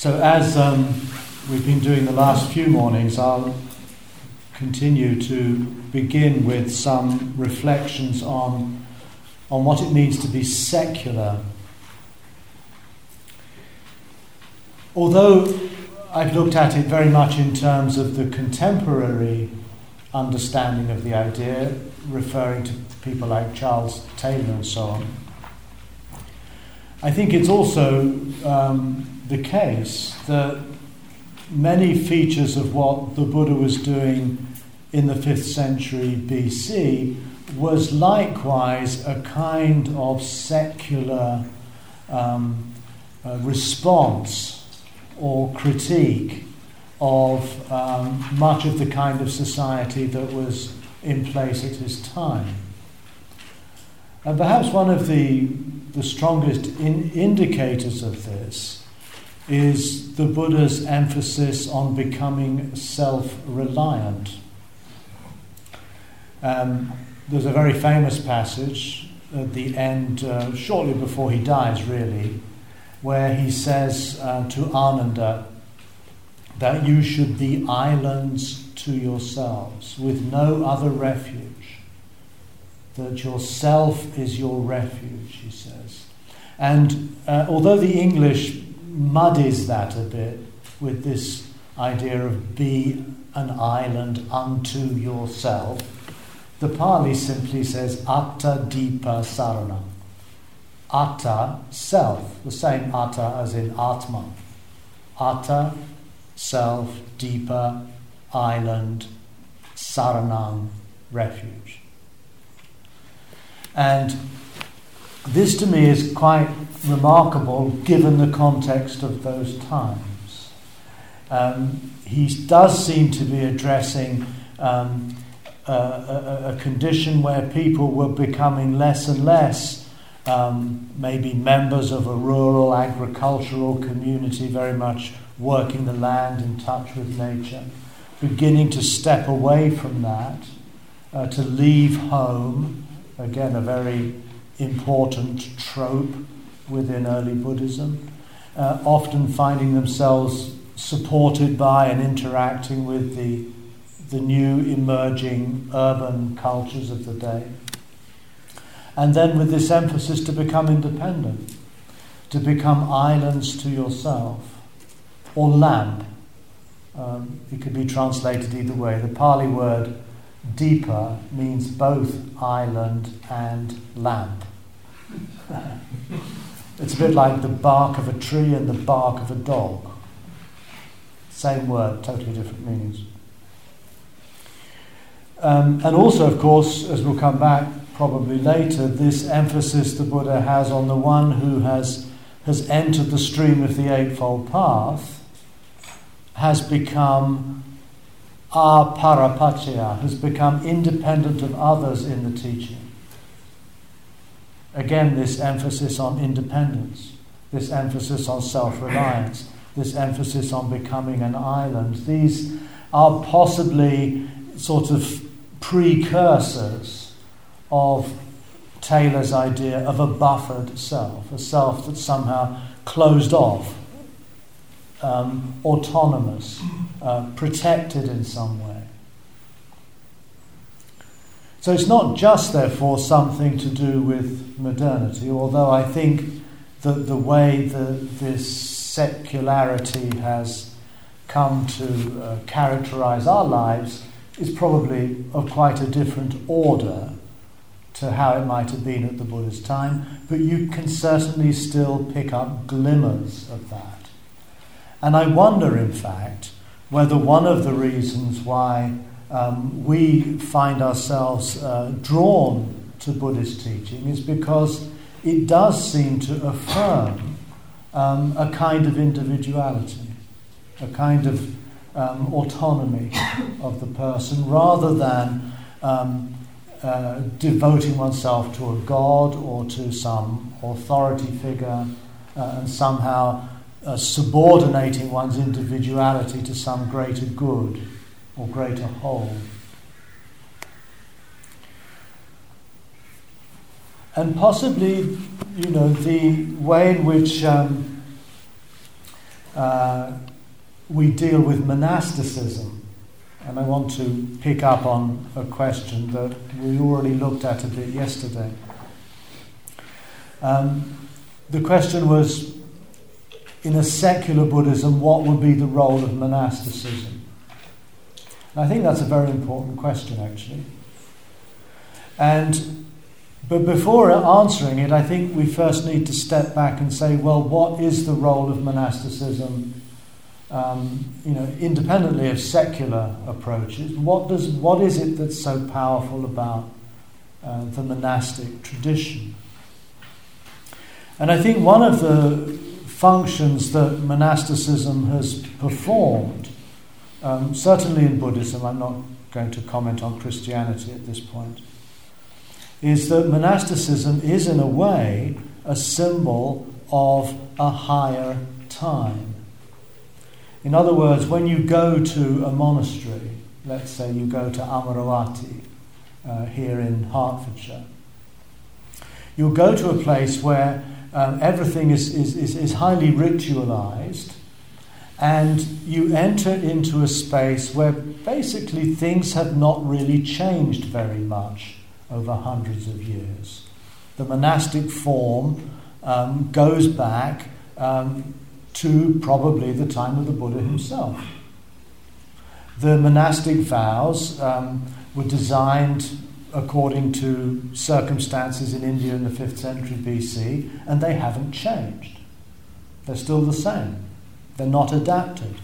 So, as um, we've been doing the last few mornings, I'll continue to begin with some reflections on, on what it means to be secular. Although I've looked at it very much in terms of the contemporary understanding of the idea, referring to people like Charles Taylor and so on, I think it's also um, the case that many features of what the Buddha was doing in the 5th century BC was likewise a kind of secular um, uh, response or critique of um, much of the kind of society that was in place at his time. And perhaps one of the, the strongest in indicators of this is the Buddha's emphasis on becoming self reliant. Um, there's a very famous passage at the end, uh, shortly before he dies, really, where he says uh, to Ananda that you should be islands to yourselves with no other refuge, that yourself is your refuge, he says. And uh, although the English muddies that a bit with this idea of be an island unto yourself. The Pali simply says atta dipa sarana. Atta, self, the same atta as in atma. Atta, self, dipa, island, saranang, refuge. And this to me is quite remarkable given the context of those times. Um, he does seem to be addressing um, a, a, a, condition where people were becoming less and less um, maybe members of a rural agricultural community, very much working the land in touch with nature, beginning to step away from that, uh, to leave home, again, a very important trope within early Buddhism, uh, often finding themselves supported by and interacting with the, the new emerging urban cultures of the day. And then with this emphasis to become independent, to become islands to yourself, or lamp. Um, it could be translated either way. The Pali word dipa means both island and lamp. It's a bit like the bark of a tree and the bark of a dog. Same word, totally different meanings. Um, and also, of course, as we'll come back probably later, this emphasis the Buddha has on the one who has, has entered the stream of the Eightfold Path has become aparapacchaya, has become independent of others in the teaching. Again, this emphasis on independence, this emphasis on self reliance, this emphasis on becoming an island. These are possibly sort of precursors of Taylor's idea of a buffered self, a self that's somehow closed off, um, autonomous, uh, protected in some way. So it's not just, therefore, something to do with modernity, although I think that the way that this secularity has come to uh, characterize our lives is probably of quite a different order to how it might have been at the Buddha's time, but you can certainly still pick up glimmers of that. And I wonder, in fact, whether one of the reasons why um, we find ourselves uh, drawn to Buddhist teaching is because it does seem to affirm um, a kind of individuality, a kind of um, autonomy of the person, rather than um, uh, devoting oneself to a god or to some authority figure uh, and somehow uh, subordinating one's individuality to some greater good or greater whole. And possibly, you know, the way in which um, uh, we deal with monasticism. And I want to pick up on a question that we already looked at a bit yesterday. Um, the question was in a secular Buddhism, what would be the role of monasticism? And I think that's a very important question, actually. And but before answering it, I think we first need to step back and say, well, what is the role of monasticism? Um, you know, independently of secular approaches, what does what is it that's so powerful about uh, the monastic tradition? And I think one of the functions that monasticism has performed, um, certainly in Buddhism, I'm not going to comment on Christianity at this point, is that monasticism is, in a way, a symbol of a higher time. In other words, when you go to a monastery, let's say you go to Amaravati uh, here in Hertfordshire, you'll go to a place where um, everything is, is, is, is highly ritualized, and you enter into a space where basically things have not really changed very much over hundreds of years. The monastic form um, goes back um, to probably the time of the Buddha himself. The monastic vows um, were designed according to circumstances in India in the 5th century BC, and they haven't changed. They're still the same. They're not adapted.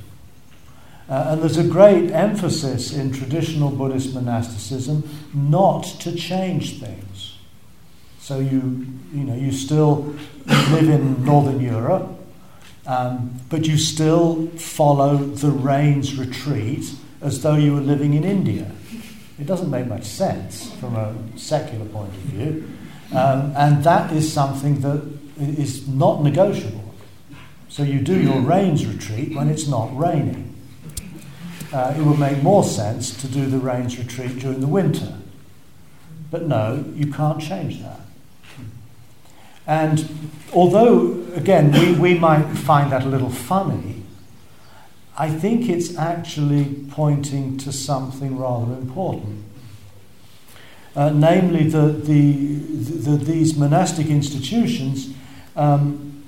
Uh, and there's a great emphasis in traditional Buddhist monasticism not to change things. So you, you know, you still live in Northern Europe, um, but you still follow the rains retreat as though you were living in India. It doesn't make much sense from a secular point of view. Um, and that is something that is not negotiable. So you do your rains retreat when it's not raining uh, it would make more sense to do the rains retreat during the winter. But no, you can't change that. And although, again, we, we might find that a little funny, I think it's actually pointing to something rather important. Uh, namely, that the, the, these monastic institutions um,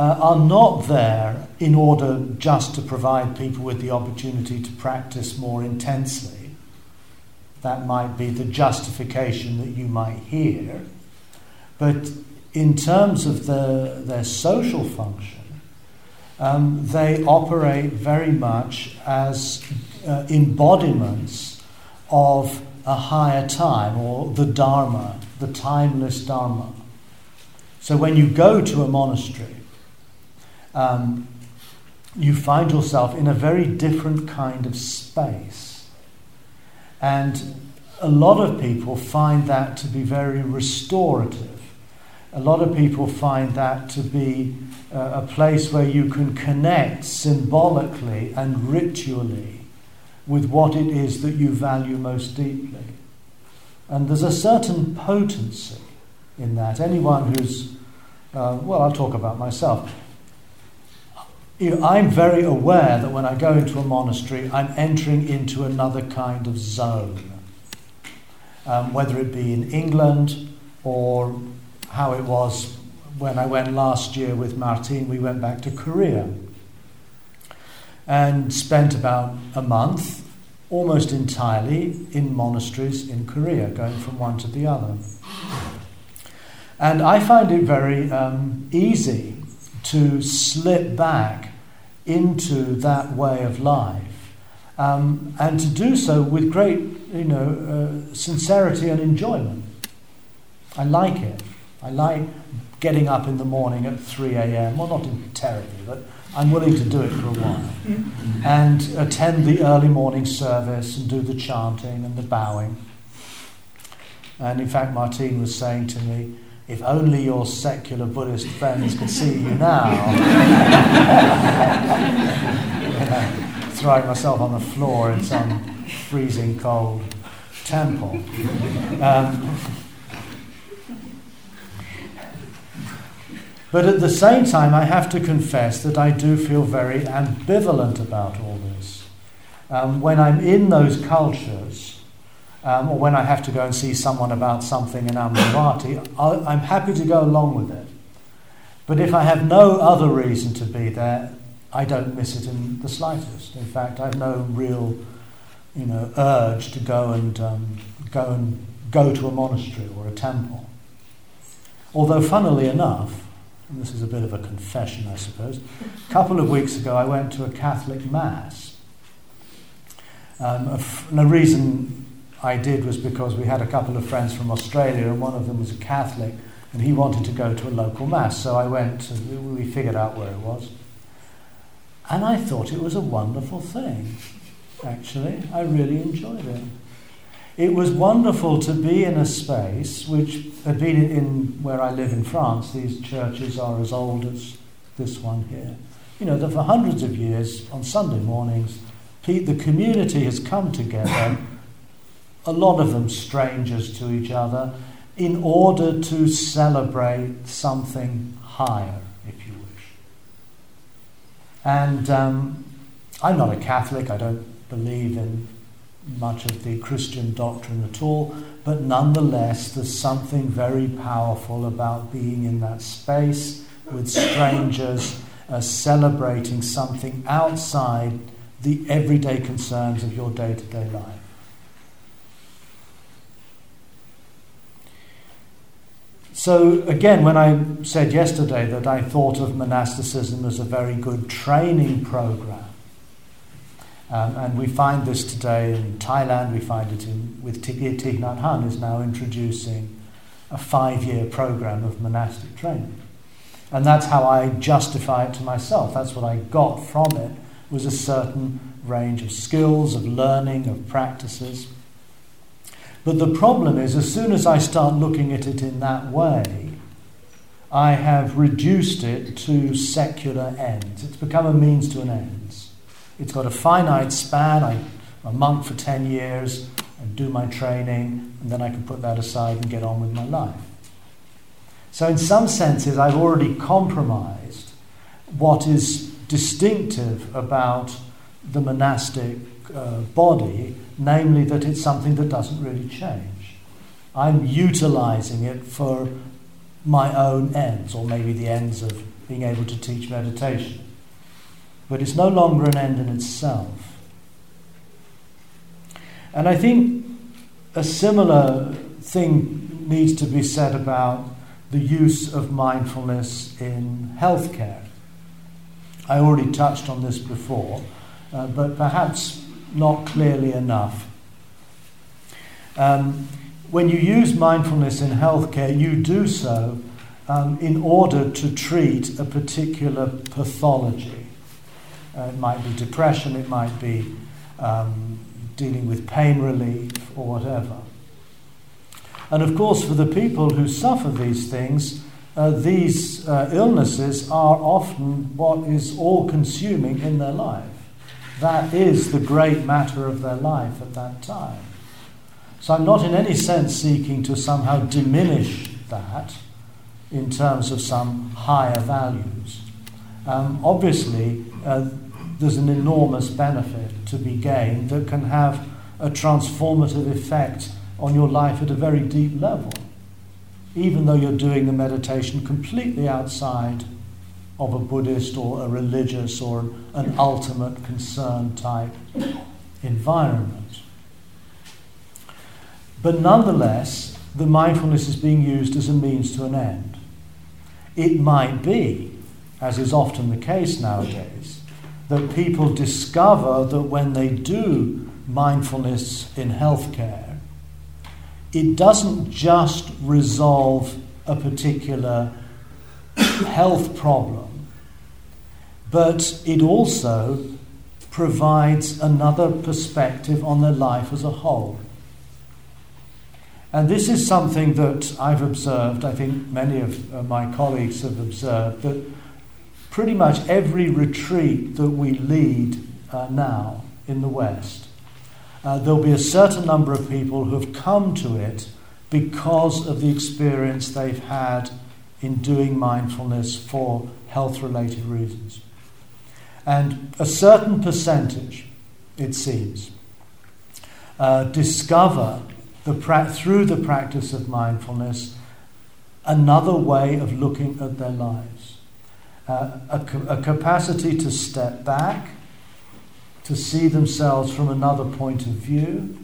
uh, are not there in order just to provide people with the opportunity to practice more intensely. That might be the justification that you might hear. But in terms of the, their social function, um, they operate very much as uh, embodiments of a higher time or the Dharma, the timeless Dharma. So when you go to a monastery, um, you find yourself in a very different kind of space. And a lot of people find that to be very restorative. A lot of people find that to be uh, a place where you can connect symbolically and ritually with what it is that you value most deeply. And there's a certain potency in that. Anyone who's, uh, well, I'll talk about myself you know, I'm very aware that when I go into a monastery, I'm entering into another kind of zone. Um, whether it be in England or how it was when I went last year with Martine, we went back to Korea and spent about a month almost entirely in monasteries in Korea, going from one to the other. And I find it very um, easy to slip back into that way of life, um, and to do so with great, you know, uh, sincerity and enjoyment. I like it. I like getting up in the morning at 3 a.m. Well, not terribly, but I'm willing to do it for a while. And attend the early morning service and do the chanting and the bowing. And in fact, Martine was saying to me, if only your secular Buddhist friends could see you now. you know, throwing myself on the floor in some freezing cold temple. Um, But at the same time, I have to confess that I do feel very ambivalent about all this. Um, when I'm in those cultures, um, or when I have to go and see someone about something in Amaravati, I'm happy to go along with it. But if I have no other reason to be there, I don't miss it in the slightest. In fact, I have no real, you know, urge to go and um, go and go to a monastery or a temple. Although, funnily enough, and this is a bit of a confession, I suppose, a couple of weeks ago I went to a Catholic mass. Um, the reason I did was because we had a couple of friends from Australia, and one of them was a Catholic, and he wanted to go to a local mass. So I went, we figured out where it was. And I thought it was a wonderful thing, actually. I really enjoyed it. It was wonderful to be in a space which had been in where I live in France. These churches are as old as this one here. You know, that for hundreds of years, on Sunday mornings, the community has come together, a lot of them strangers to each other, in order to celebrate something higher, if you wish. And um, I'm not a Catholic, I don't believe in much of the Christian doctrine at all, but nonetheless, there's something very powerful about being in that space with strangers, uh, celebrating something outside the everyday concerns of your day to day life. So, again, when I said yesterday that I thought of monasticism as a very good training program, um, and we find this today in Thailand, we find it in, with Thich Nhat Hanh is now introducing a five year program of monastic training. And that's how I justify it to myself. That's what I got from it, was a certain range of skills, of learning, of practices. But the problem is, as soon as I start looking at it in that way, I have reduced it to secular ends. It's become a means to an end. It's got a finite span. I'm a monk for 10 years and do my training, and then I can put that aside and get on with my life. So, in some senses, I've already compromised what is distinctive about the monastic uh, body namely that it's something that doesn't really change. I'm utilizing it for my own ends, or maybe the ends of being able to teach meditation. But it's no longer an end in itself. And I think a similar thing needs to be said about the use of mindfulness in healthcare. I already touched on this before, uh, but perhaps not clearly enough. Um, when you use mindfulness in healthcare, you do so um, in order to treat a particular pathology. Uh, it might be depression, it might be um, dealing with pain relief or whatever. And of course, for the people who suffer these things, uh, these uh, illnesses are often what is all consuming in their life. That is the great matter of their life at that time. So I'm not in any sense seeking to somehow diminish that in terms of some higher values. Um, obviously, uh, there's an enormous benefit to be gained that can have a transformative effect on your life at a very deep level, even though you're doing the meditation completely outside of a Buddhist or a religious or an ultimate concern type environment. But nonetheless, the mindfulness is being used as a means to an end. It might be, as is often the case nowadays, that people discover that when they do mindfulness in healthcare, it doesn't just resolve a particular health problem, but it also provides another perspective on their life as a whole. And this is something that I've observed, I think many of my colleagues have observed, that pretty much every retreat that we lead uh, now in the West, uh, there'll be a certain number of people who have come to it because of the experience they've had in doing mindfulness for health related reasons. And a certain percentage, it seems, uh, discover the pra- through the practice of mindfulness another way of looking at their lives. Uh, a, a capacity to step back, to see themselves from another point of view,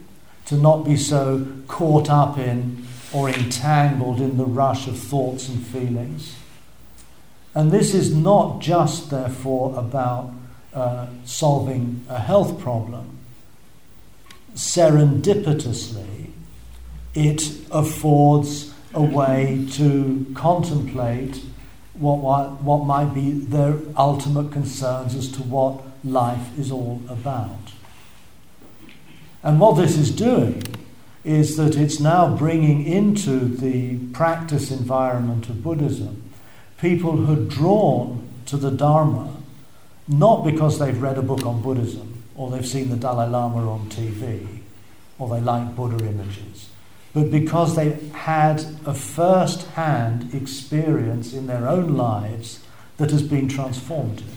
to not be so caught up in or entangled in the rush of thoughts and feelings. And this is not just, therefore, about uh, solving a health problem. Serendipitously, it affords a way to contemplate what, what, what might be their ultimate concerns as to what life is all about. And what this is doing is that it's now bringing into the practice environment of Buddhism people who are drawn to the Dharma not because they've read a book on Buddhism or they've seen the Dalai Lama on TV or they like Buddha images, but because they've had a first hand experience in their own lives that has been transformative.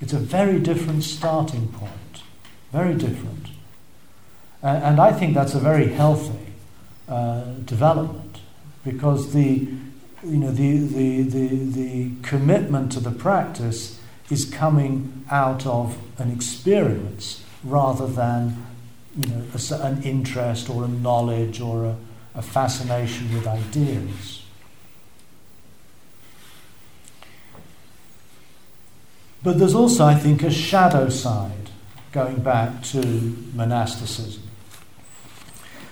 It's a very different starting point, very different. And, I think that's a very healthy uh, development because the, you know, the, the, the, the commitment to the practice is coming out of an experience rather than you know, a, an interest or a knowledge or a, a fascination with ideas. But there's also, I think, a shadow side going back to monasticism.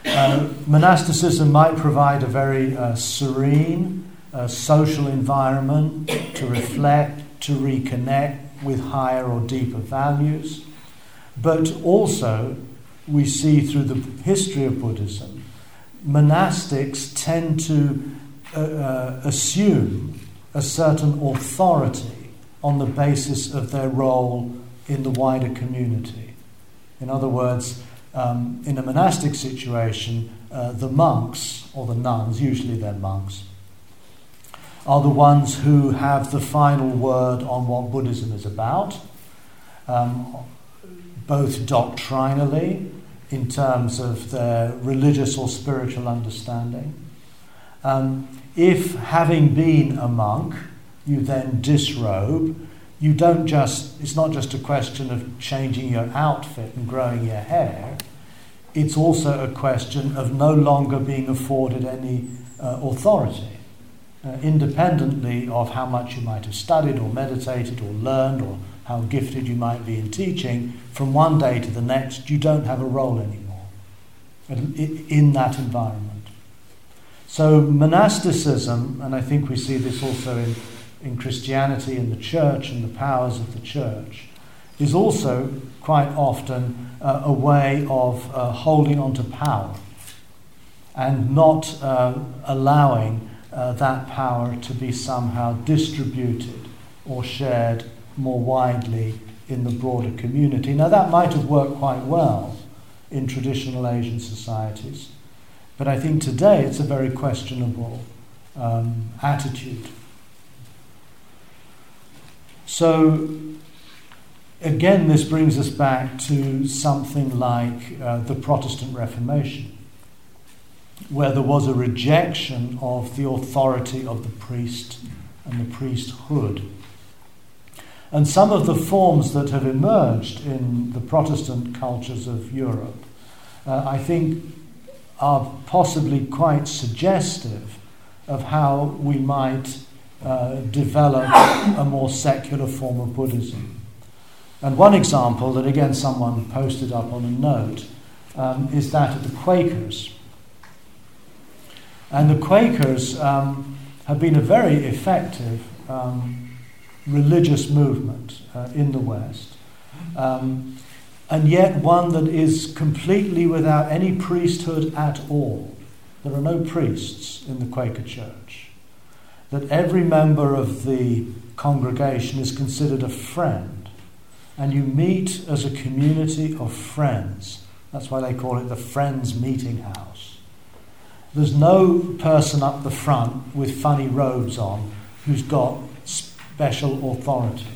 Uh, monasticism might provide a very uh, serene uh, social environment to reflect, to reconnect with higher or deeper values, but also we see through the history of Buddhism, monastics tend to uh, uh, assume a certain authority on the basis of their role in the wider community. In other words, um, in a monastic situation, uh, the monks, or the nuns, usually they're monks, are the ones who have the final word on what Buddhism is about, um, both doctrinally, in terms of their religious or spiritual understanding. Um, if, having been a monk, you then disrobe, you don't just, it's not just a question of changing your outfit and growing your hair, it's also a question of no longer being afforded any uh, authority, uh, independently of how much you might have studied or meditated or learned or how gifted you might be in teaching. From one day to the next, you don't have a role anymore in that environment. So, monasticism, and I think we see this also in in Christianity and the church and the powers of the church is also quite often uh, a way of uh, holding on to power and not uh, allowing uh, that power to be somehow distributed or shared more widely in the broader community. Now, that might have worked quite well in traditional Asian societies, but I think today it's a very questionable um, attitude. So, again, this brings us back to something like uh, the Protestant Reformation, where there was a rejection of the authority of the priest and the priesthood. And some of the forms that have emerged in the Protestant cultures of Europe, uh, I think, are possibly quite suggestive of how we might uh, develop a more secular form of Buddhism. And one example that, again, someone posted up on a note um, is that of the Quakers. And the Quakers um, have been a very effective um, religious movement uh, in the West, um, and yet one that is completely without any priesthood at all. There are no priests in the Quaker Church that every member of the congregation is considered a friend, and you meet as a community of friends. That's why they call it the Friends Meeting House. There's no person up the front with funny robes on who's got special authority.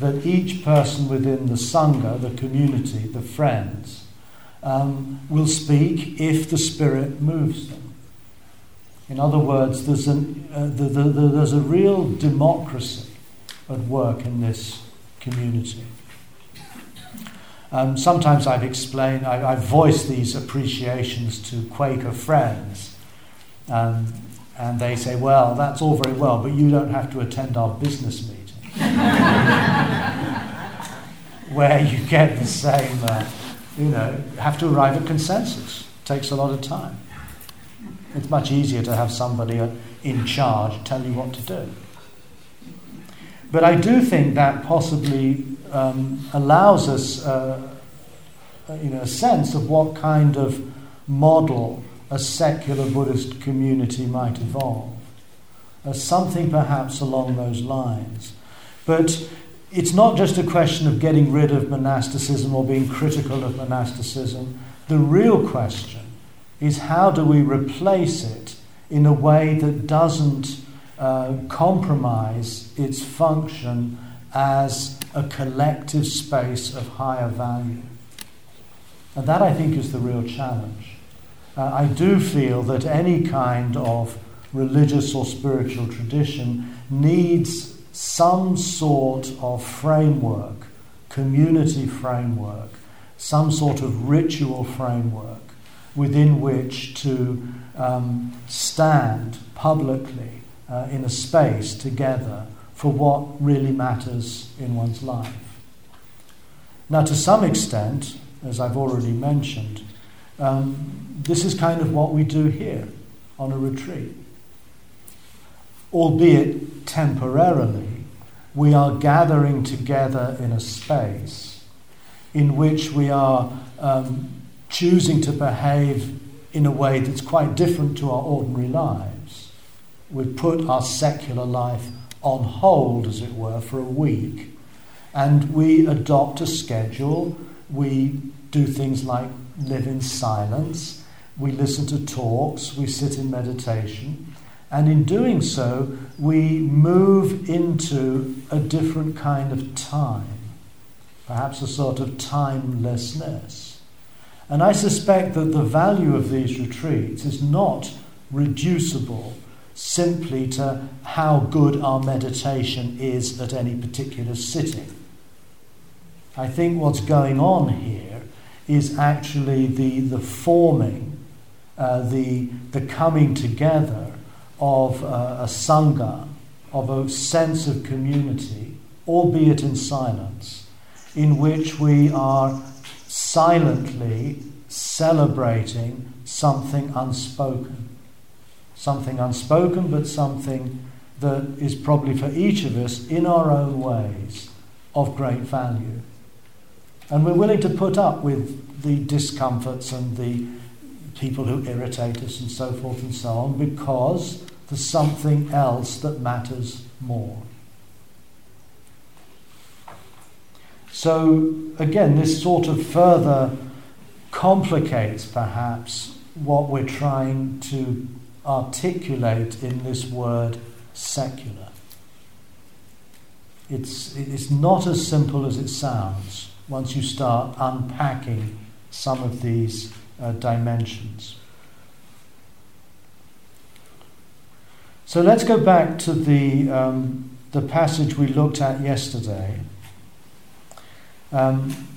That each person within the Sangha, the community, the friends, um, will speak if the Spirit moves them. In other words, there's, an, uh, the, the, the, there's a real democracy at work in this community. Um, sometimes I've explained, I, have voiced these appreciations to Quaker friends, um, and they say, Well, that's all very well, but you don't have to attend our business meeting. Where you get the same, uh, you know, have to arrive at consensus. It takes a lot of time. It's much easier to have somebody uh, in charge tell you what to do. But I do think that possibly um, allows us, uh, you know, a sense of what kind of model a secular Buddhist community might evolve. Uh, something perhaps along those lines. But it's not just a question of getting rid of monasticism or being critical of monasticism. The real question is how do we replace it in a way that doesn't uh, compromise its function as a collective space of higher value. And that, I think, is the real challenge. Uh, I do feel that any kind of religious or spiritual tradition needs some sort of framework, community framework, some sort of ritual framework within which to um, stand publicly uh, in a space together for what really matters in one's life. Now, to some extent, as I've already mentioned, um, this is kind of what we do here on a retreat. Albeit temporarily, we are gathering together in a space in which we are um, choosing to behave in a way that's quite different to our ordinary lives. We put our secular life on hold, as it were, for a week, and we adopt a schedule. We do things like live in silence, we listen to talks, we sit in meditation, and in doing so, we move into a different kind of time, perhaps a sort of timelessness. And I suspect that the value of these retreats is not reducible simply to how good our meditation is at any particular sitting. I think what's going on here is actually the, the forming, uh, the, the coming together of uh, a sangha, of a sense of community, albeit in silence, in which we are silently celebrating something unspoken. Something unspoken, but something that is probably for each of us in our own ways of great value. And we're willing to put up with the discomforts and the people who irritate us and so forth and so on because there's something else that matters more. So, again, this sort of further complicates perhaps what we're trying to articulate in this word secular. It's, it's not as simple as it sounds once you start unpacking some of these uh, dimensions. So let's go back to the, um, the passage we looked at yesterday. Um,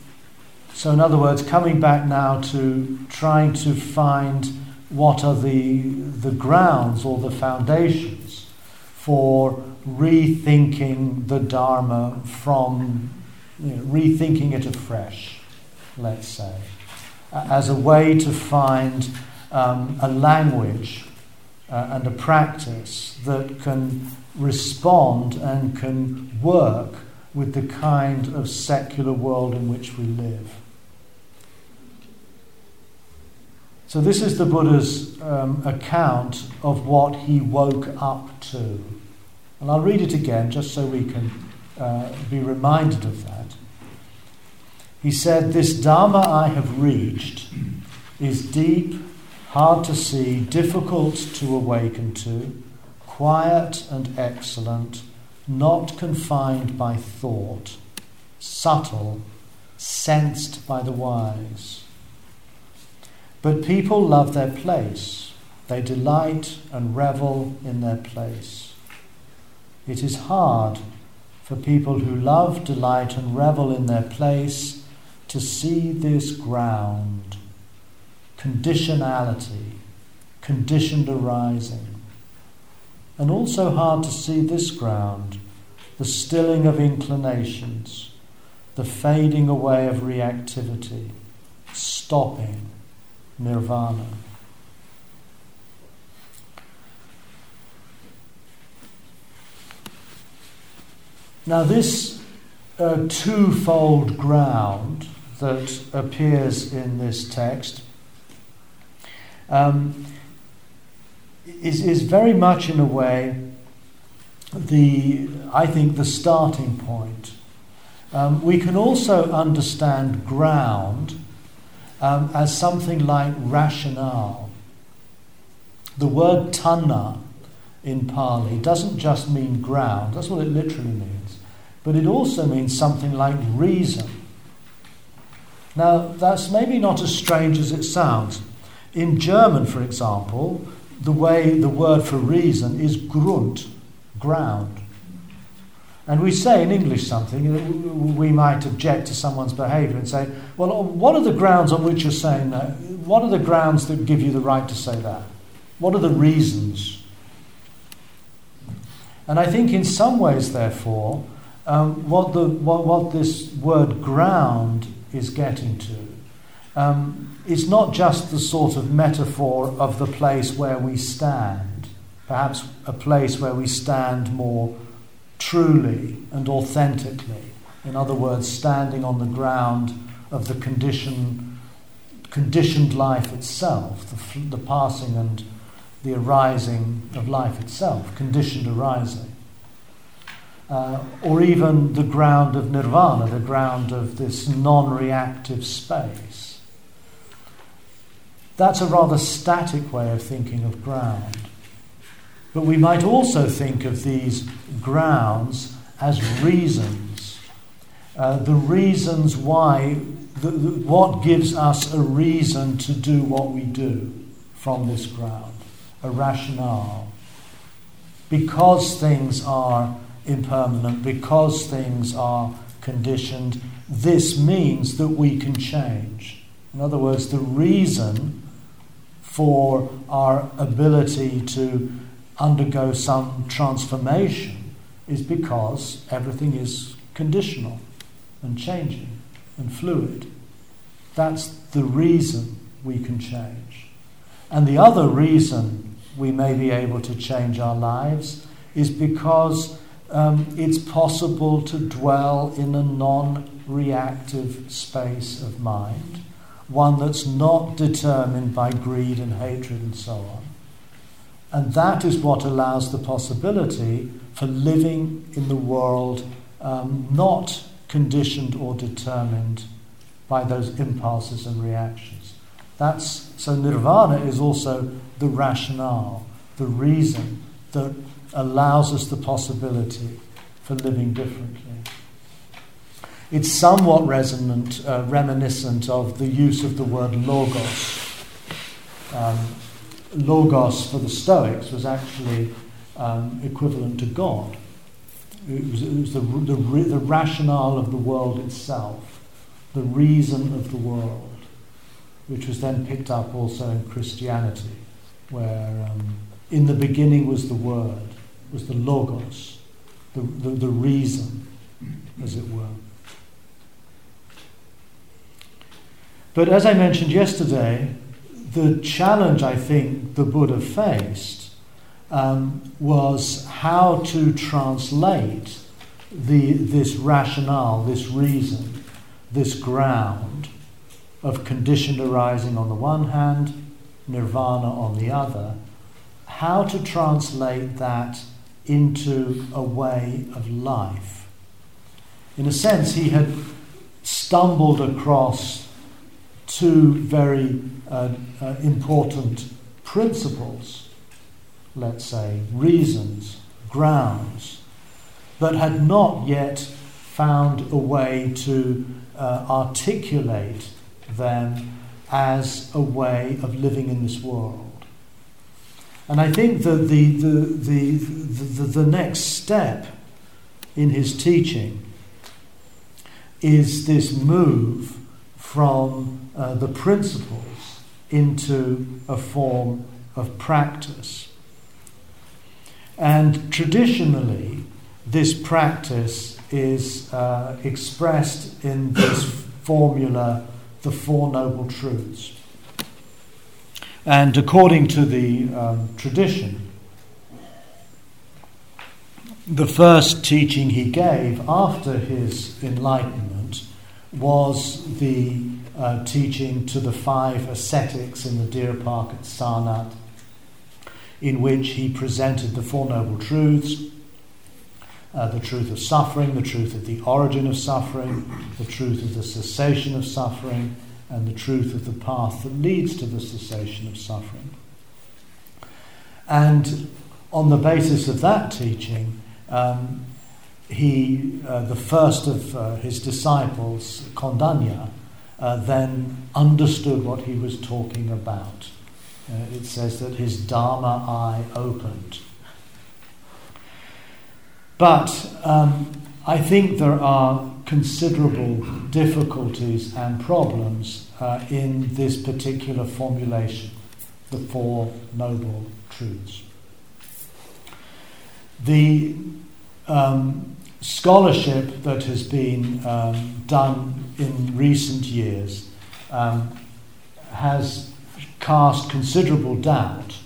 so, in other words, coming back now to trying to find what are the, the grounds or the foundations for rethinking the Dharma from, you know, rethinking it afresh, let's say, as a way to find um, a language uh, and a practice that can respond and can work with the kind of secular world in which we live. So, this is the Buddha's um, account of what he woke up to. And I'll read it again just so we can uh, be reminded of that. He said, This Dharma I have reached is deep, hard to see, difficult to awaken to, quiet and excellent, not confined by thought, subtle, sensed by the wise. But people love their place. They delight and revel in their place. It is hard for people who love, delight, and revel in their place to see this ground, conditionality, conditioned arising. And also hard to see this ground, the stilling of inclinations, the fading away of reactivity, stopping, nirvana. Now, this uh, twofold ground that appears in this text um, is, is very much, in a way, the I think the starting point. Um, we can also understand ground um, as something like rationale. The word thana in Pali doesn't just mean ground, that's what it literally means, but it also means something like reason. Now, that's maybe not as strange as it sounds. In German, for example, the way the word for reason is Grund, ground. And we say in English something, we might object to someone's behaviour and say, well, what are the grounds on which you're saying that? What are the grounds that give you the right to say that? What are the reasons? And I think in some ways, therefore, um, what, the, what, what this word ground is getting to um, is not just the sort of metaphor of the place where we stand, perhaps a place where we stand more truly and authentically. In other words, standing on the ground of the condition, conditioned life itself, the, the passing and the arising of life itself, conditioned arising. Uh, or even the ground of nirvana, the ground of this non reactive space. That's a rather static way of thinking of ground. But we might also think of these grounds as reasons. Uh, the reasons why, the, the, what gives us a reason to do what we do from this ground, a rationale. Because things are impermanent, because things are conditioned, this means that we can change. In other words, the reason for our ability to undergo some transformation is because everything is conditional and changing and fluid. That's the reason we can change. And the other reason we may be able to change our lives is because um, it's possible to dwell in a non reactive space of mind, one that's not determined by greed and hatred and so on and that is what allows the possibility for living in the world um, not conditioned or determined by those impulses and reactions. That's, so nirvana is also the rationale, the reason that allows us the possibility for living differently. It's somewhat resonant, uh, reminiscent of the use of the word logos. Um, logos for the Stoics was actually um, equivalent to God. It was, it was the, the, the, rationale of the world itself, the reason of the world, which was then picked up also in Christianity, where um, in the beginning was the Word, was the Logos, the, the, the reason, as it were. But as I mentioned yesterday, the challenge I think the Buddha faced um, was how to translate the, this rationale, this reason, this ground of conditioned arising on the one hand, nirvana on the other, how to translate that into a way of life. In a sense, he had stumbled across two very uh, uh, important principles, let's say, reasons, grounds, that had not yet found a way to uh, articulate them as a way of living in this world. And I think that the, the, the, the, the next step in his teaching is this move from uh, the principles into a form of practice. And traditionally, this practice is uh, expressed in this formula, the Four Noble Truths. And according to the um, tradition, the first teaching he gave after his enlightenment was the uh, teaching to the five ascetics in the Deer Park at Sarnath, in which he presented the Four Noble Truths uh, the truth of suffering, the truth of the origin of suffering, the truth of the cessation of suffering, and the truth of the path that leads to the cessation of suffering. And on the basis of that teaching, um, he, uh, the first of uh, his disciples, Kondanya, uh, then understood what he was talking about. Uh, it says that his Dharma eye opened. But um, I think there are considerable difficulties and problems uh, in this particular formulation, the Four Noble Truths. The um, scholarship that has been um, done in recent years um, has cast considerable doubt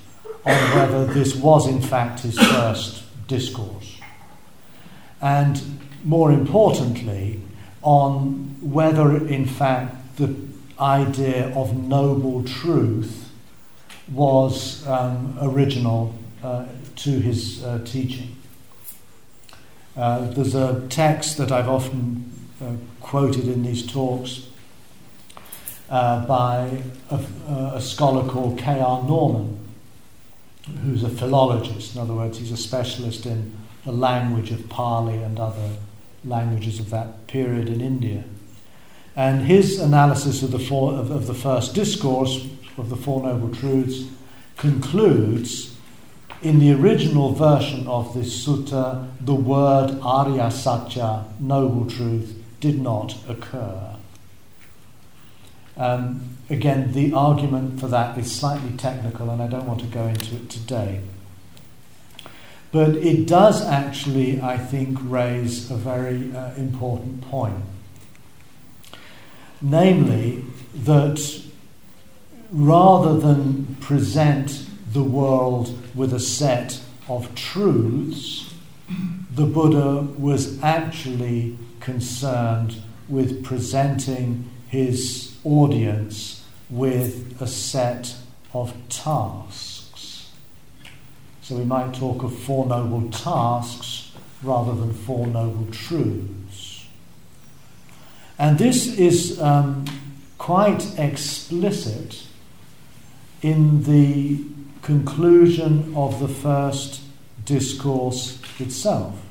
on whether this was in fact his first discourse. And more importantly, on whether in fact the idea of noble truth was um, original uh, to his uh, teaching. Uh, there's a text that I've often uh, quoted in these talks uh, by a, a, scholar called K.R. Norman, who's a philologist. In other words, he's a specialist in the language of Pali and other languages of that period in India. And his analysis of the, four, of, of the first discourse of the Four Noble Truths concludes in the original version of this sutta, the word Arya Satya, noble truth, did not occur. Um, again, the argument for that is slightly technical, and I don't want to go into it today. But it does actually, I think, raise a very uh, important point. Namely, that rather than present the world with a set of truths, the Buddha was actually concerned with presenting his audience with a set of tasks. So we might talk of Four Noble Tasks rather than Four Noble Truths. And this is um, quite explicit in the conclusion of the first discourse itself.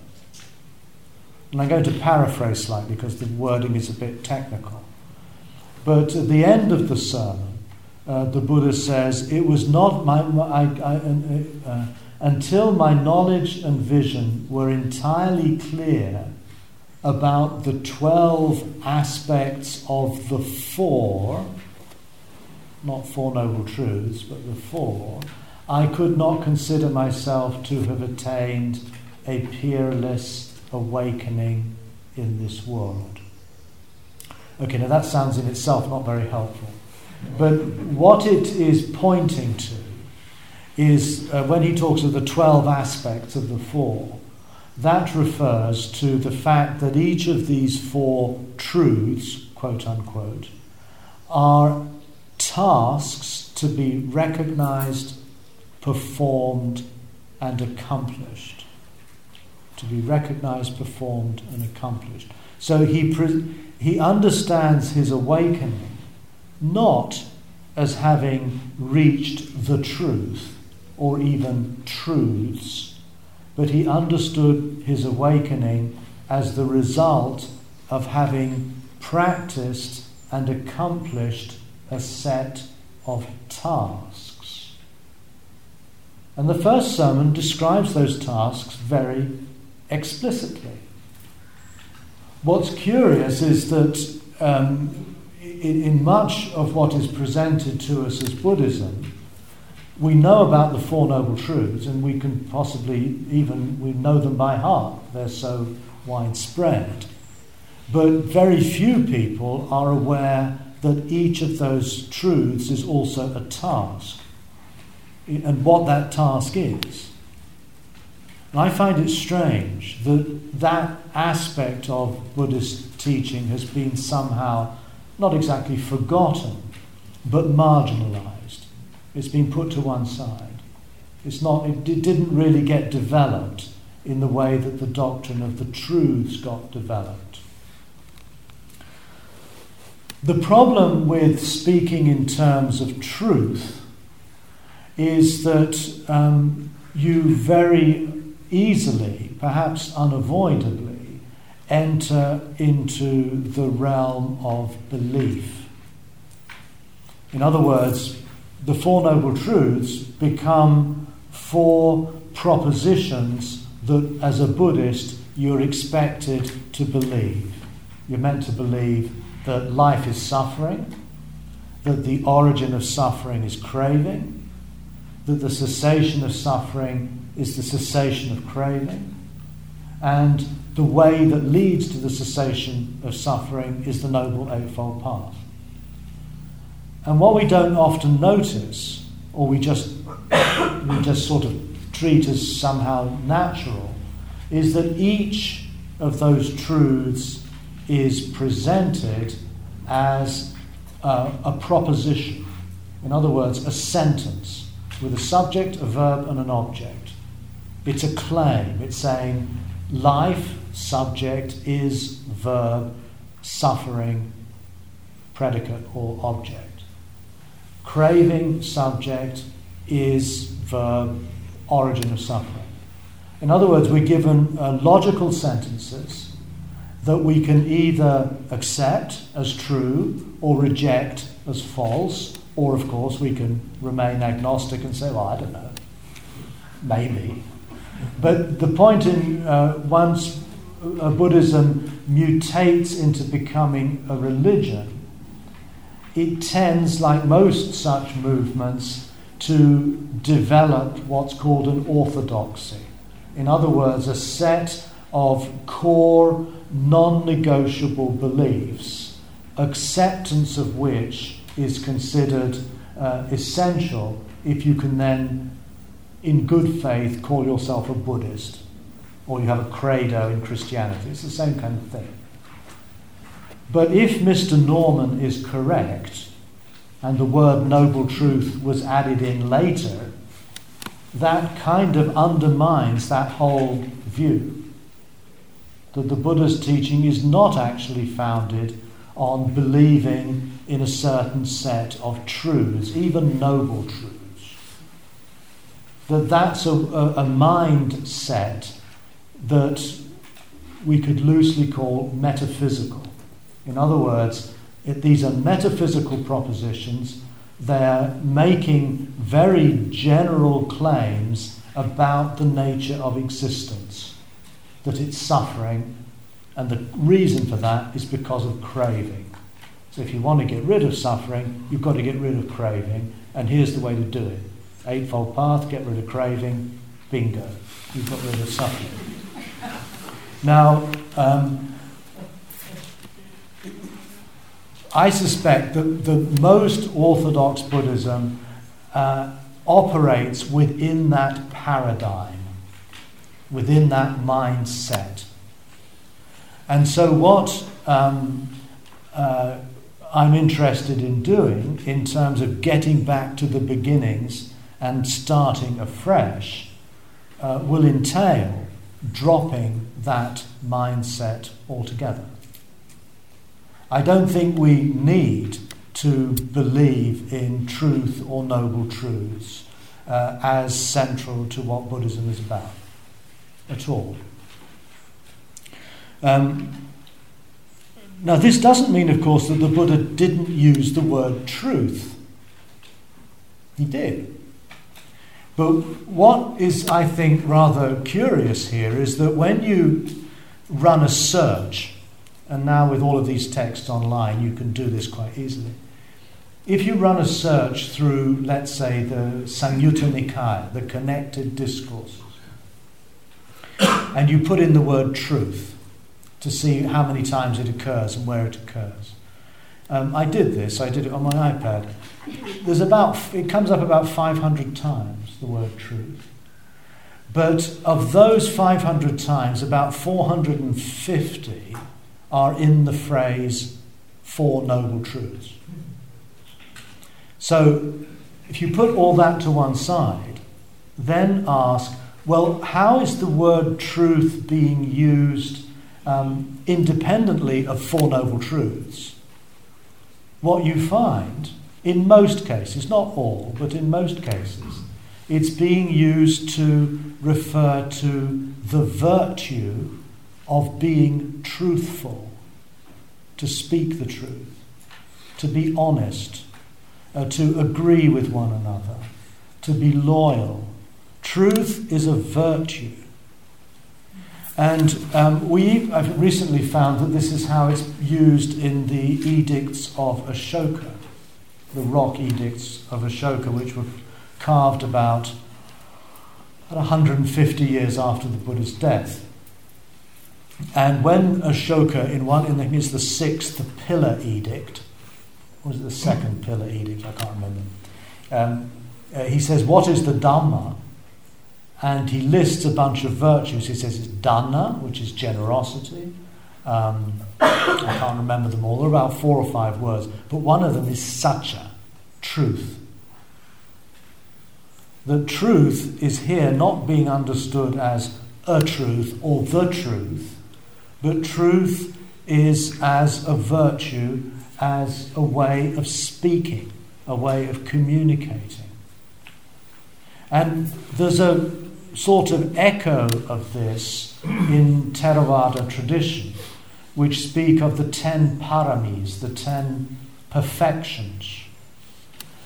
And I'm going to paraphrase slightly because the wording is a bit technical. But at the end of the sermon, uh, the Buddha says, It was not my. I, I, uh, uh, until my knowledge and vision were entirely clear about the 12 aspects of the four, not four noble truths, but the four, I could not consider myself to have attained a peerless awakening in this world. Okay, now that sounds in itself not very helpful. But what it is pointing to is uh, when he talks of the 12 aspects of the four, that refers to the fact that each of these four truths, quote unquote, are tasks to be recognized, performed, and accomplished. To be recognized, performed, and accomplished. So he. Pre- he understands his awakening not as having reached the truth or even truths, but he understood his awakening as the result of having practiced and accomplished a set of tasks. And the first sermon describes those tasks very explicitly. What's curious is that um, in, much of what is presented to us as Buddhism, we know about the Four Noble Truths and we can possibly even we know them by heart. They're so widespread. But very few people are aware that each of those truths is also a task and what that task is. And I find it strange that that aspect of Buddhist teaching has been somehow not exactly forgotten, but marginalized. It's been put to one side. It's not, it didn't really get developed in the way that the doctrine of the truths got developed. The problem with speaking in terms of truth is that um, you very easily, perhaps unavoidably, enter into the realm of belief. In other words, the Four Noble Truths become four propositions that, as a Buddhist, you're expected to believe. You're meant to believe that life is suffering, that the origin of suffering is craving, that the cessation of suffering is the cessation of craving, and the way that leads to the cessation of suffering is the Noble Eightfold Path. And what we don't often notice, or we just, we just sort of treat as somehow natural, is that each of those truths is presented as uh, a proposition. In other words, a sentence with a subject, a verb, and an object. It's a claim. It's saying life, subject, is verb, suffering, predicate or object. Craving, subject, is verb, origin of suffering. In other words, we're given uh, logical sentences that we can either accept as true or reject as false, or of course we can remain agnostic and say, well, I don't know, maybe. But the point in uh, once Buddhism mutates into becoming a religion, it tends, like most such movements, to develop what's called an orthodoxy. In other words, a set of core, non negotiable beliefs, acceptance of which is considered uh, essential if you can then in good faith, call yourself a Buddhist, or you have a credo in Christianity. It's the same kind of thing. But if Mr. Norman is correct, and the word noble truth was added in later, that kind of undermines that whole view. That the Buddha's teaching is not actually founded on believing in a certain set of truths, even noble truths that that's a, a, a mindset that we could loosely call metaphysical. In other words, it, these are metaphysical propositions. They're making very general claims about the nature of existence, that it's suffering, and the reason for that is because of craving. So, if you want to get rid of suffering, you've got to get rid of craving, and here's the way to do it Eightfold Path, get rid of craving, bingo. You've got rid of suffering. Now, um, I suspect that the most orthodox Buddhism uh, operates within that paradigm, within that mindset. And so, what um, uh, I'm interested in doing in terms of getting back to the beginnings and starting afresh uh, will entail dropping that mindset altogether. I don't think we need to believe in truth or noble truths uh, as central to what Buddhism is about at all. Um, now, this doesn't mean, of course, that the Buddha didn't use the word truth. He did. But what is, I think, rather curious here is that when you run a search, and now with all of these texts online, you can do this quite easily. If you run a search through, let's say, the Samyutta Nikaya, the connected discourses, and you put in the word truth, to see how many times it occurs and where it occurs. Um, I did this, I did it on my iPad. There's about, it comes up about 500 times, the word truth. But of those 500 times, about 450 are in the phrase Four Noble Truths. So if you put all that to one side, then ask, well, how is the word truth being used um, independently of Four Noble Truths, what you find, in most cases, not all, but in most cases, it's being used to refer to the virtue of being truthful, to speak the truth, to be honest, uh, to agree with one another, to be loyal. Truth is a virtue. And um, we have recently found that this is how it's used in the edicts of Ashoka, the rock edicts of Ashoka, which were carved about 150 years after the Buddha's death. And when Ashoka, in one, in the, it's the sixth pillar edict, was it the second pillar edict? I can't remember. Um, uh, he says, What is the Dhamma? And he lists a bunch of virtues. He says it's dana, which is generosity. Um, I can't remember them all. There are about four or five words, but one of them is sacca, truth. The truth is here not being understood as a truth or the truth, but truth is as a virtue, as a way of speaking, a way of communicating. And there's a sort of echo of this in Theravada tradition, which speak of the ten paramis, the ten perfections.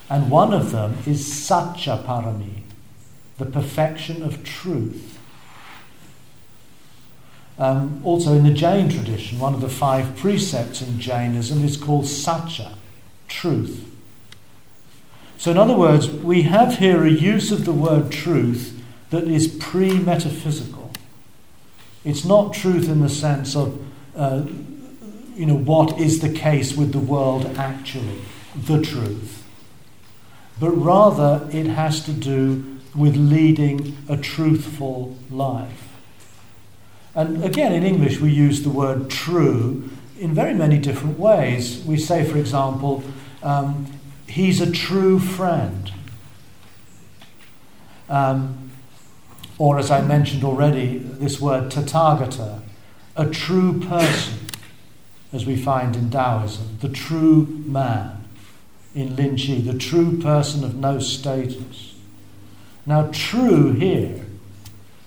And one of them is Sacca Parami, the perfection of truth. Um, also, in the Jain tradition, one of the five precepts in Jainism is called Sacca, truth. So, in other words, we have here a use of the word truth that is pre metaphysical. It's not truth in the sense of, uh, you know, what is the case with the world actually, the truth. But rather, it has to do with leading a truthful life. And again, in English, we use the word true in very many different ways. We say, for example, um, he's a true friend. Um, or, as I mentioned already, this word tathagata, a true person, as we find in Taoism, the true man in Lin Chi, the true person of no status. Now, true here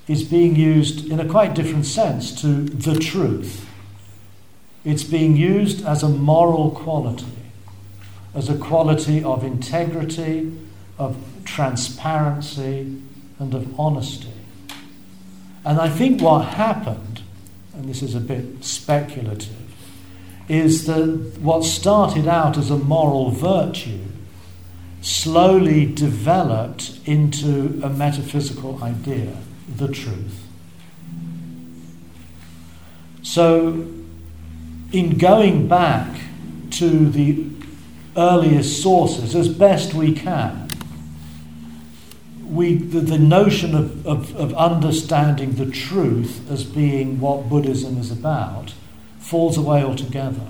is being used in a quite different sense to the truth. It's being used as a moral quality, as a quality of integrity, of transparency, and of honesty. And I think what happened, and this is a bit speculative, is that what started out as a moral virtue slowly developed into a metaphysical idea, the truth. So, in going back to the earliest sources as best we can, we, the, the notion of, of, of understanding the truth as being what Buddhism is about falls away altogether.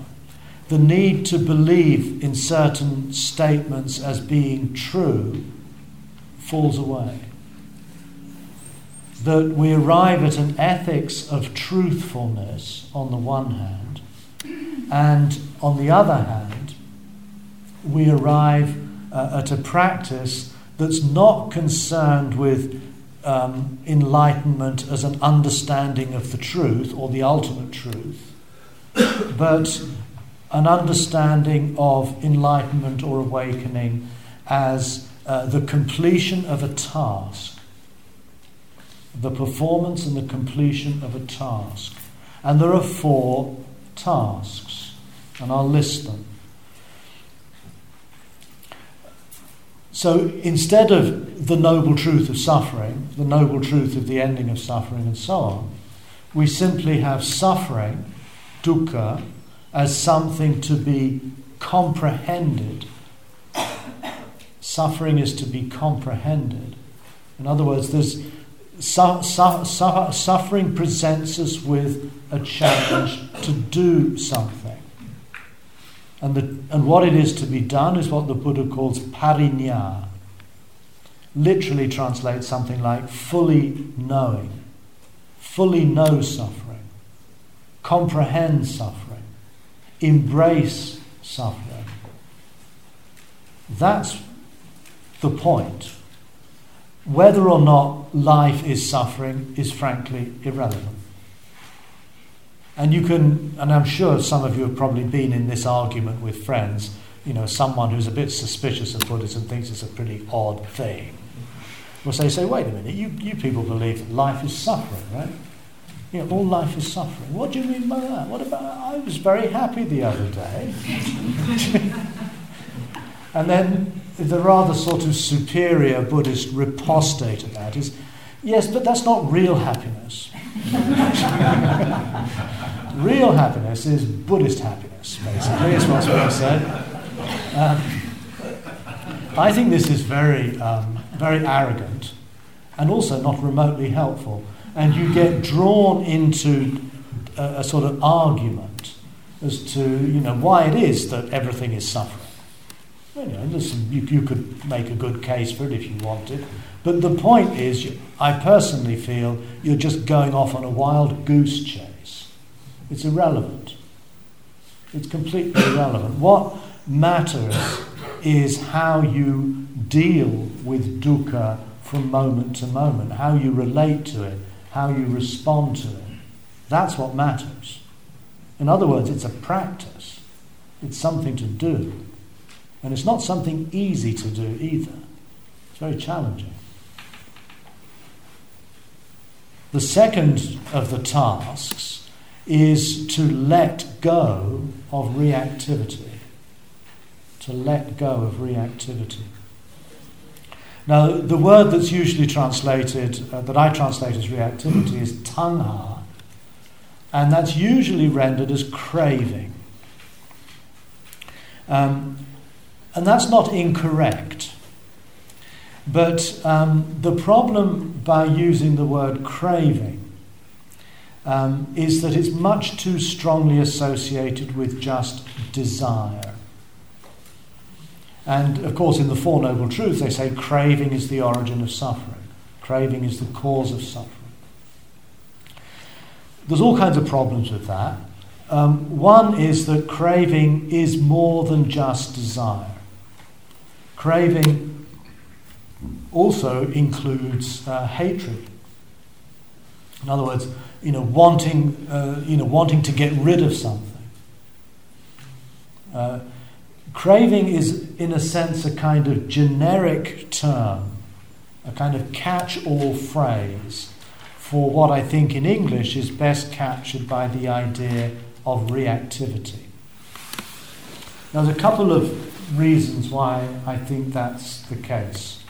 The need to believe in certain statements as being true falls away. That we arrive at an ethics of truthfulness on the one hand, and on the other hand, we arrive uh, at a practice that's not concerned with um, enlightenment as an understanding of the truth or the ultimate truth, but an understanding of enlightenment or awakening as uh, the completion of a task, the performance and the completion of a task. And there are four tasks, and I'll list them. So instead of the noble truth of suffering, the noble truth of the ending of suffering, and so on, we simply have suffering, dukkha, as something to be comprehended. Suffering is to be comprehended. In other words, there's su- su- su- suffering presents us with a challenge to do something. And, the, and what it is to be done is what the Buddha calls parinya. Literally translates something like fully knowing, fully know suffering, comprehend suffering, embrace suffering. That's the point. Whether or not life is suffering is frankly irrelevant. And you can, and I'm sure some of you have probably been in this argument with friends, you know, someone who's a bit suspicious of Buddhism thinks it's a pretty odd thing. Will say, say, wait a minute, you, you people believe that life is suffering, right? You know, all life is suffering. What do you mean by that? What about, I was very happy the other day. and then the rather sort of superior Buddhist riposte to that is, yes, but that's not real happiness. Real happiness is Buddhist happiness, basically, is what's being said. Um, I think this is very, um, very arrogant and also not remotely helpful. And you get drawn into a, a, sort of argument as to you know why it is that everything is suffering. You, know, listen, you, you could make a good case for it if you wanted, but the point is, I personally feel you're just going off on a wild goose chase. It's irrelevant. It's completely irrelevant. What matters is how you deal with dukkha from moment to moment, how you relate to it, how you respond to it. That's what matters. In other words, it's a practice, it's something to do. And it's not something easy to do either, it's very challenging. The second of the tasks is to let go of reactivity. To let go of reactivity. Now, the word that's usually translated, uh, that I translate as reactivity, is tanha, and that's usually rendered as craving. Um, and that's not incorrect. But um, the problem by using the word craving um, is that it's much too strongly associated with just desire. And of course, in the Four Noble Truths, they say craving is the origin of suffering, craving is the cause of suffering. There's all kinds of problems with that. Um, one is that craving is more than just desire. Craving also includes uh, hatred. In other words, you know, wanting, uh, you know, wanting to get rid of something. Uh, craving is, in a sense, a kind of generic term, a kind of catch all phrase for what I think in English is best captured by the idea of reactivity. Now, there's a couple of reasons why I think that's the case.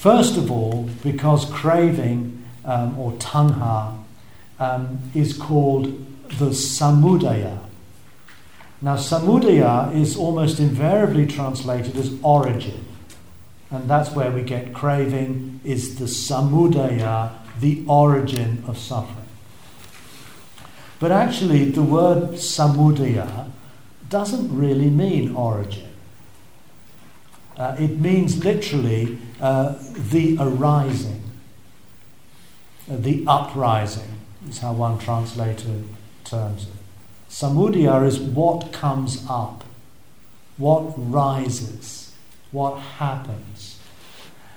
First of all, because craving um, or tanha um, is called the samudaya. Now, samudaya is almost invariably translated as origin, and that's where we get craving, is the samudaya, the origin of suffering. But actually, the word samudaya doesn't really mean origin. Uh, it means literally uh, the arising, uh, the uprising is how one translator terms it. Samudaya is what comes up. what rises, what happens.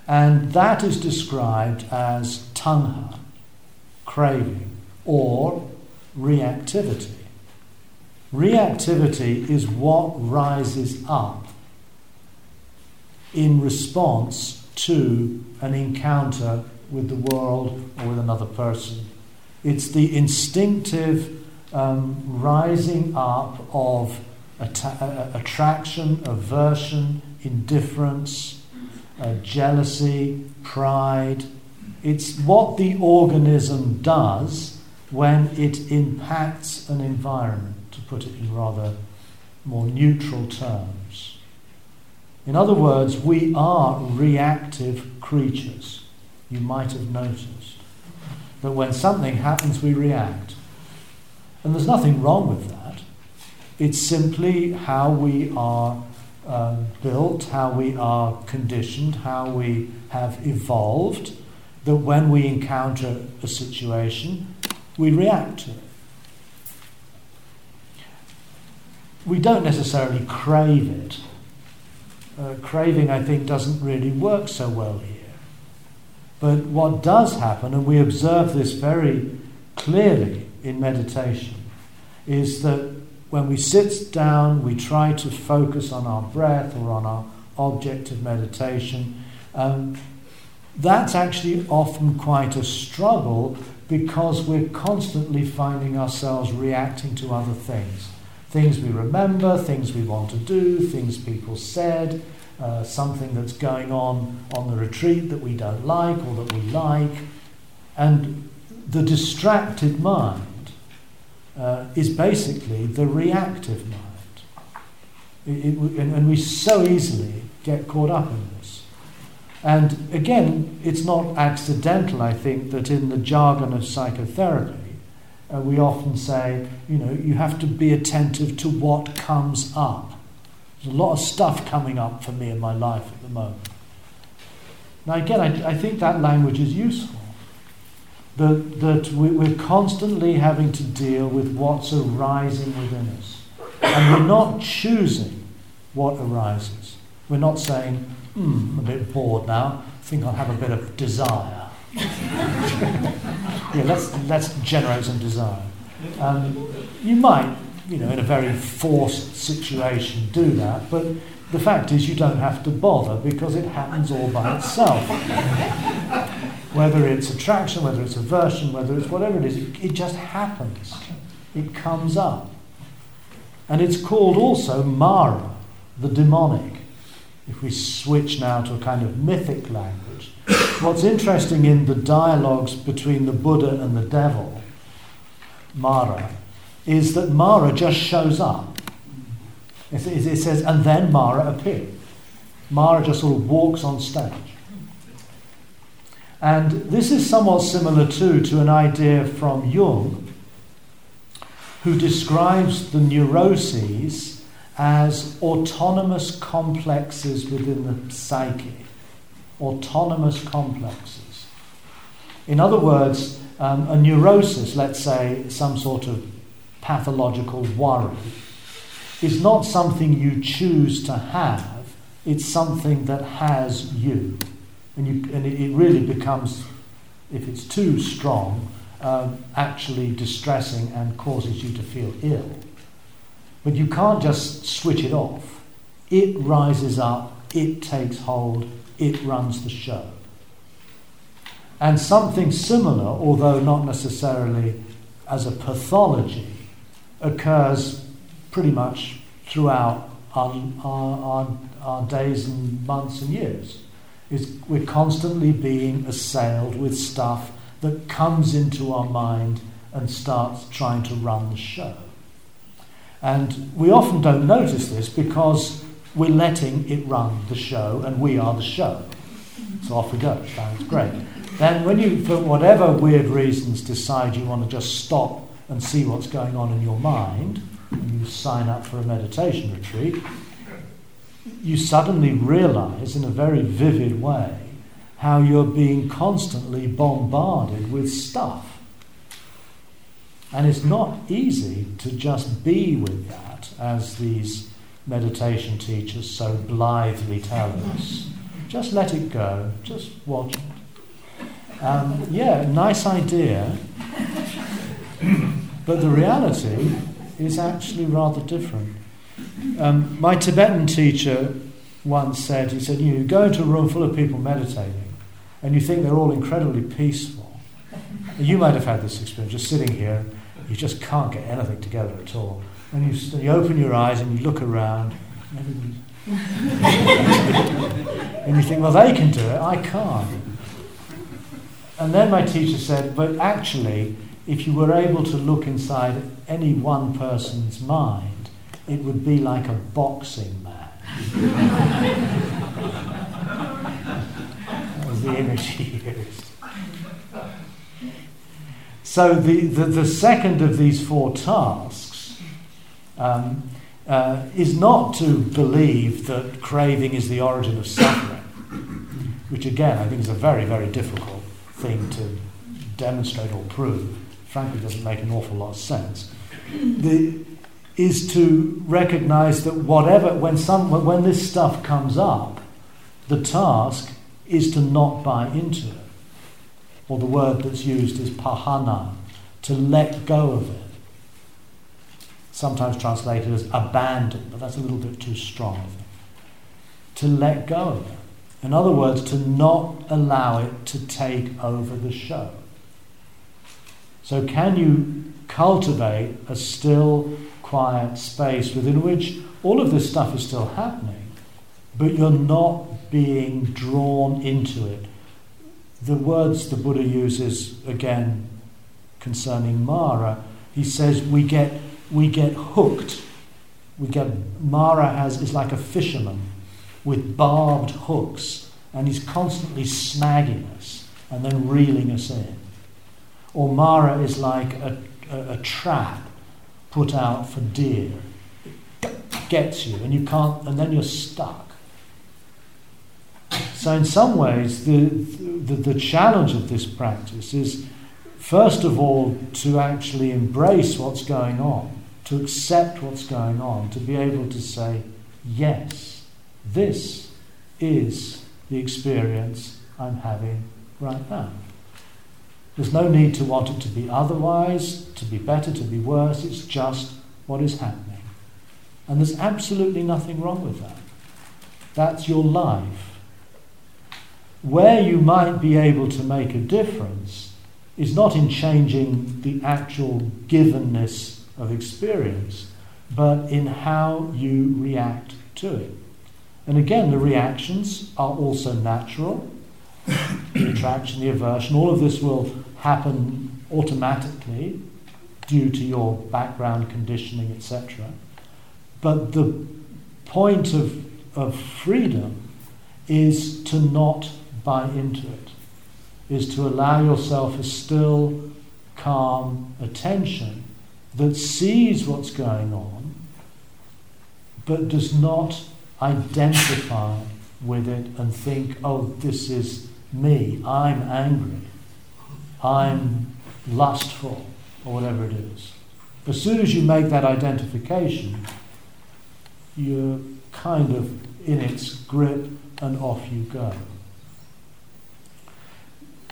And that is described as tanha, craving, or reactivity. Reactivity is what rises up in response to an encounter with the world or with another person. It's the instinctive um, rising up of atta- attraction, aversion, indifference, uh, jealousy, pride. It's what the organism does when it impacts an environment, to put it in rather more neutral terms. In other words, we are reactive creatures. You might have noticed that when something happens, we react. And there's nothing wrong with that. It's simply how we are um, built, how we are conditioned, how we have evolved, that when we encounter a situation, we react to it. We don't necessarily crave it. Uh, craving, I think, doesn't really work so well here. But what does happen, and we observe this very clearly in meditation, is that when we sit down, we try to focus on our breath or on our object of meditation. Um, that's actually often quite a struggle because we're constantly finding ourselves reacting to other things. Things we remember, things we want to do, things people said, uh, something that's going on on the retreat that we don't like or that we like. And the distracted mind uh, is basically the reactive mind. It, it, and, and we so easily get caught up in this. And again, it's not accidental, I think, that in the jargon of psychotherapy, uh, we often say, you know, you have to be attentive to what comes up. There's a lot of stuff coming up for me in my life at the moment. Now, again, I, I think that language is useful that, that we're constantly having to deal with what's arising within us. And we're not choosing what arises. We're not saying, hmm, I'm a bit bored now, I think I'll have a bit of desire. Yeah, let's, let's generate some desire. Um, you might, you know, in a very forced situation do that, but the fact is you don't have to bother because it happens all by itself whether it's attraction, whether it's aversion, whether it's whatever it is, it, it just happens. It comes up. And it's called also Mara, the demonic. If we switch now to a kind of mythic language, what's interesting in the dialogues between the Buddha and the devil, Mara, is that Mara just shows up. It, it says, and then Mara appeared. Mara just sort of walks on stage. And this is somewhat similar too to an idea from Jung, who describes the neuroses as autonomous complexes within the psyche. Autonomous complexes. In other words, um, a neurosis, let's say some sort of pathological worry, is not something you choose to have, it's something that has you. And, you, and it, really becomes, if it's too strong, um, actually distressing and causes you to feel ill. But you can't just switch it off. It rises up, it takes hold, it runs the show. And something similar, although not necessarily as a pathology, occurs pretty much throughout our, our, our, our days and months and years is we're constantly being assailed with stuff that comes into our mind and starts trying to run the show. And we often don't notice this because we're letting it run the show and we are the show. So off we go. Sounds great. Then, when you, for whatever weird reasons, decide you want to just stop and see what's going on in your mind, and you sign up for a meditation retreat, you suddenly realize in a very vivid way how you're being constantly bombarded with stuff. And it's not easy to just be with that as these meditation teachers so blithely tell us. Just let it go, just watch it. Um, yeah, nice idea, but the reality is actually rather different. Um, my Tibetan teacher once said, he said, you go into a room full of people meditating and you think they're all incredibly peaceful. You might have had this experience, just sitting here, you just can't get anything together at all. And you, you open your eyes and you look around, and, and you think, well, they can do it, I can't. And then my teacher said, but actually, if you were able to look inside any one person's mind, it would be like a boxing match. that was the image he used. So the, the, the second of these four tasks um, uh, is not to believe that craving is the origin of suffering, which again I think is a very, very difficult thing to demonstrate or prove. Frankly, doesn't make an awful lot of sense. The, is to recognize that whatever, when, some, when this stuff comes up, the task is to not buy into it. Or the word that's used is pahana, to let go of it. Sometimes translated as abandon, but that's a little bit too strong. To let go. In other words, to not allow it to take over the show. So, can you cultivate a still, quiet space within which all of this stuff is still happening, but you're not being drawn into it. The words the Buddha uses again concerning Mara, he says we get we get hooked. We get Mara has is like a fisherman with barbed hooks, and he's constantly snagging us and then reeling us in. Or Mara is like a, a, a trap put out for deer. It gets you, and you can't, and then you're stuck. So, in some ways, the, the, the challenge of this practice is, first of all, to actually embrace what's going on, to accept what's going on, to be able to say, yes, this is the experience I'm having right now. There's no need to want it to be otherwise, to be better, to be worse. It's just what is happening. And there's absolutely nothing wrong with that. That's your life. Where you might be able to make a difference is not in changing the actual givenness of experience, but in how you react to it. And again, the reactions are also natural the attraction, the aversion, all of this will happen automatically due to your background conditioning, etc. But the point of, of freedom is to not buy into it, is to allow yourself a still, calm attention that sees what's going on but does not identify with it and think, oh, this is me, I'm angry, I'm lustful, or whatever it is. As soon as you make that identification, you're kind of in its grip and off you go.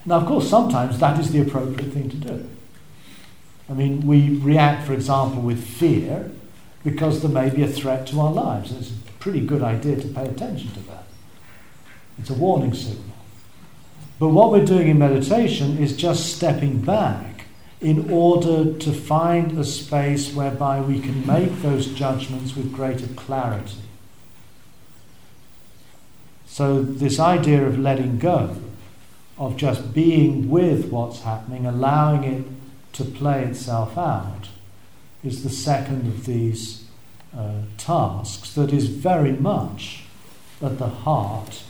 Now, of course, sometimes that is the appropriate thing to do. I mean, we react, for example, with fear because there may be a threat to our lives. It's a pretty good idea to pay attention to that. It's a warning signal. But what we're doing in meditation is just stepping back in order to find a space whereby we can make those judgments with greater clarity. So, this idea of letting go, of just being with what's happening, allowing it to play itself out, is the second of these uh, tasks that is very much at the heart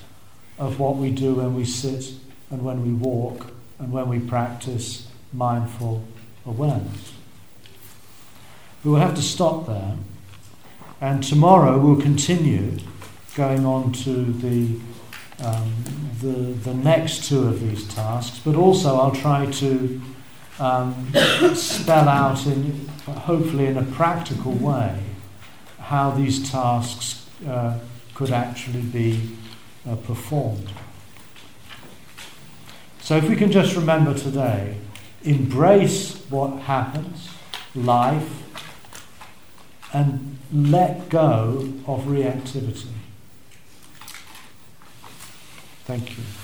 of what we do when we sit and when we walk and when we practice mindful awareness. We will have to stop there, and tomorrow we'll continue going on to the, um, the, the next two of these tasks, but also I'll try to um, spell out, in, hopefully in a practical way, how these tasks uh, could actually be uh, performed. So, if we can just remember today, embrace what happens, life, and let go of reactivity. Thank you.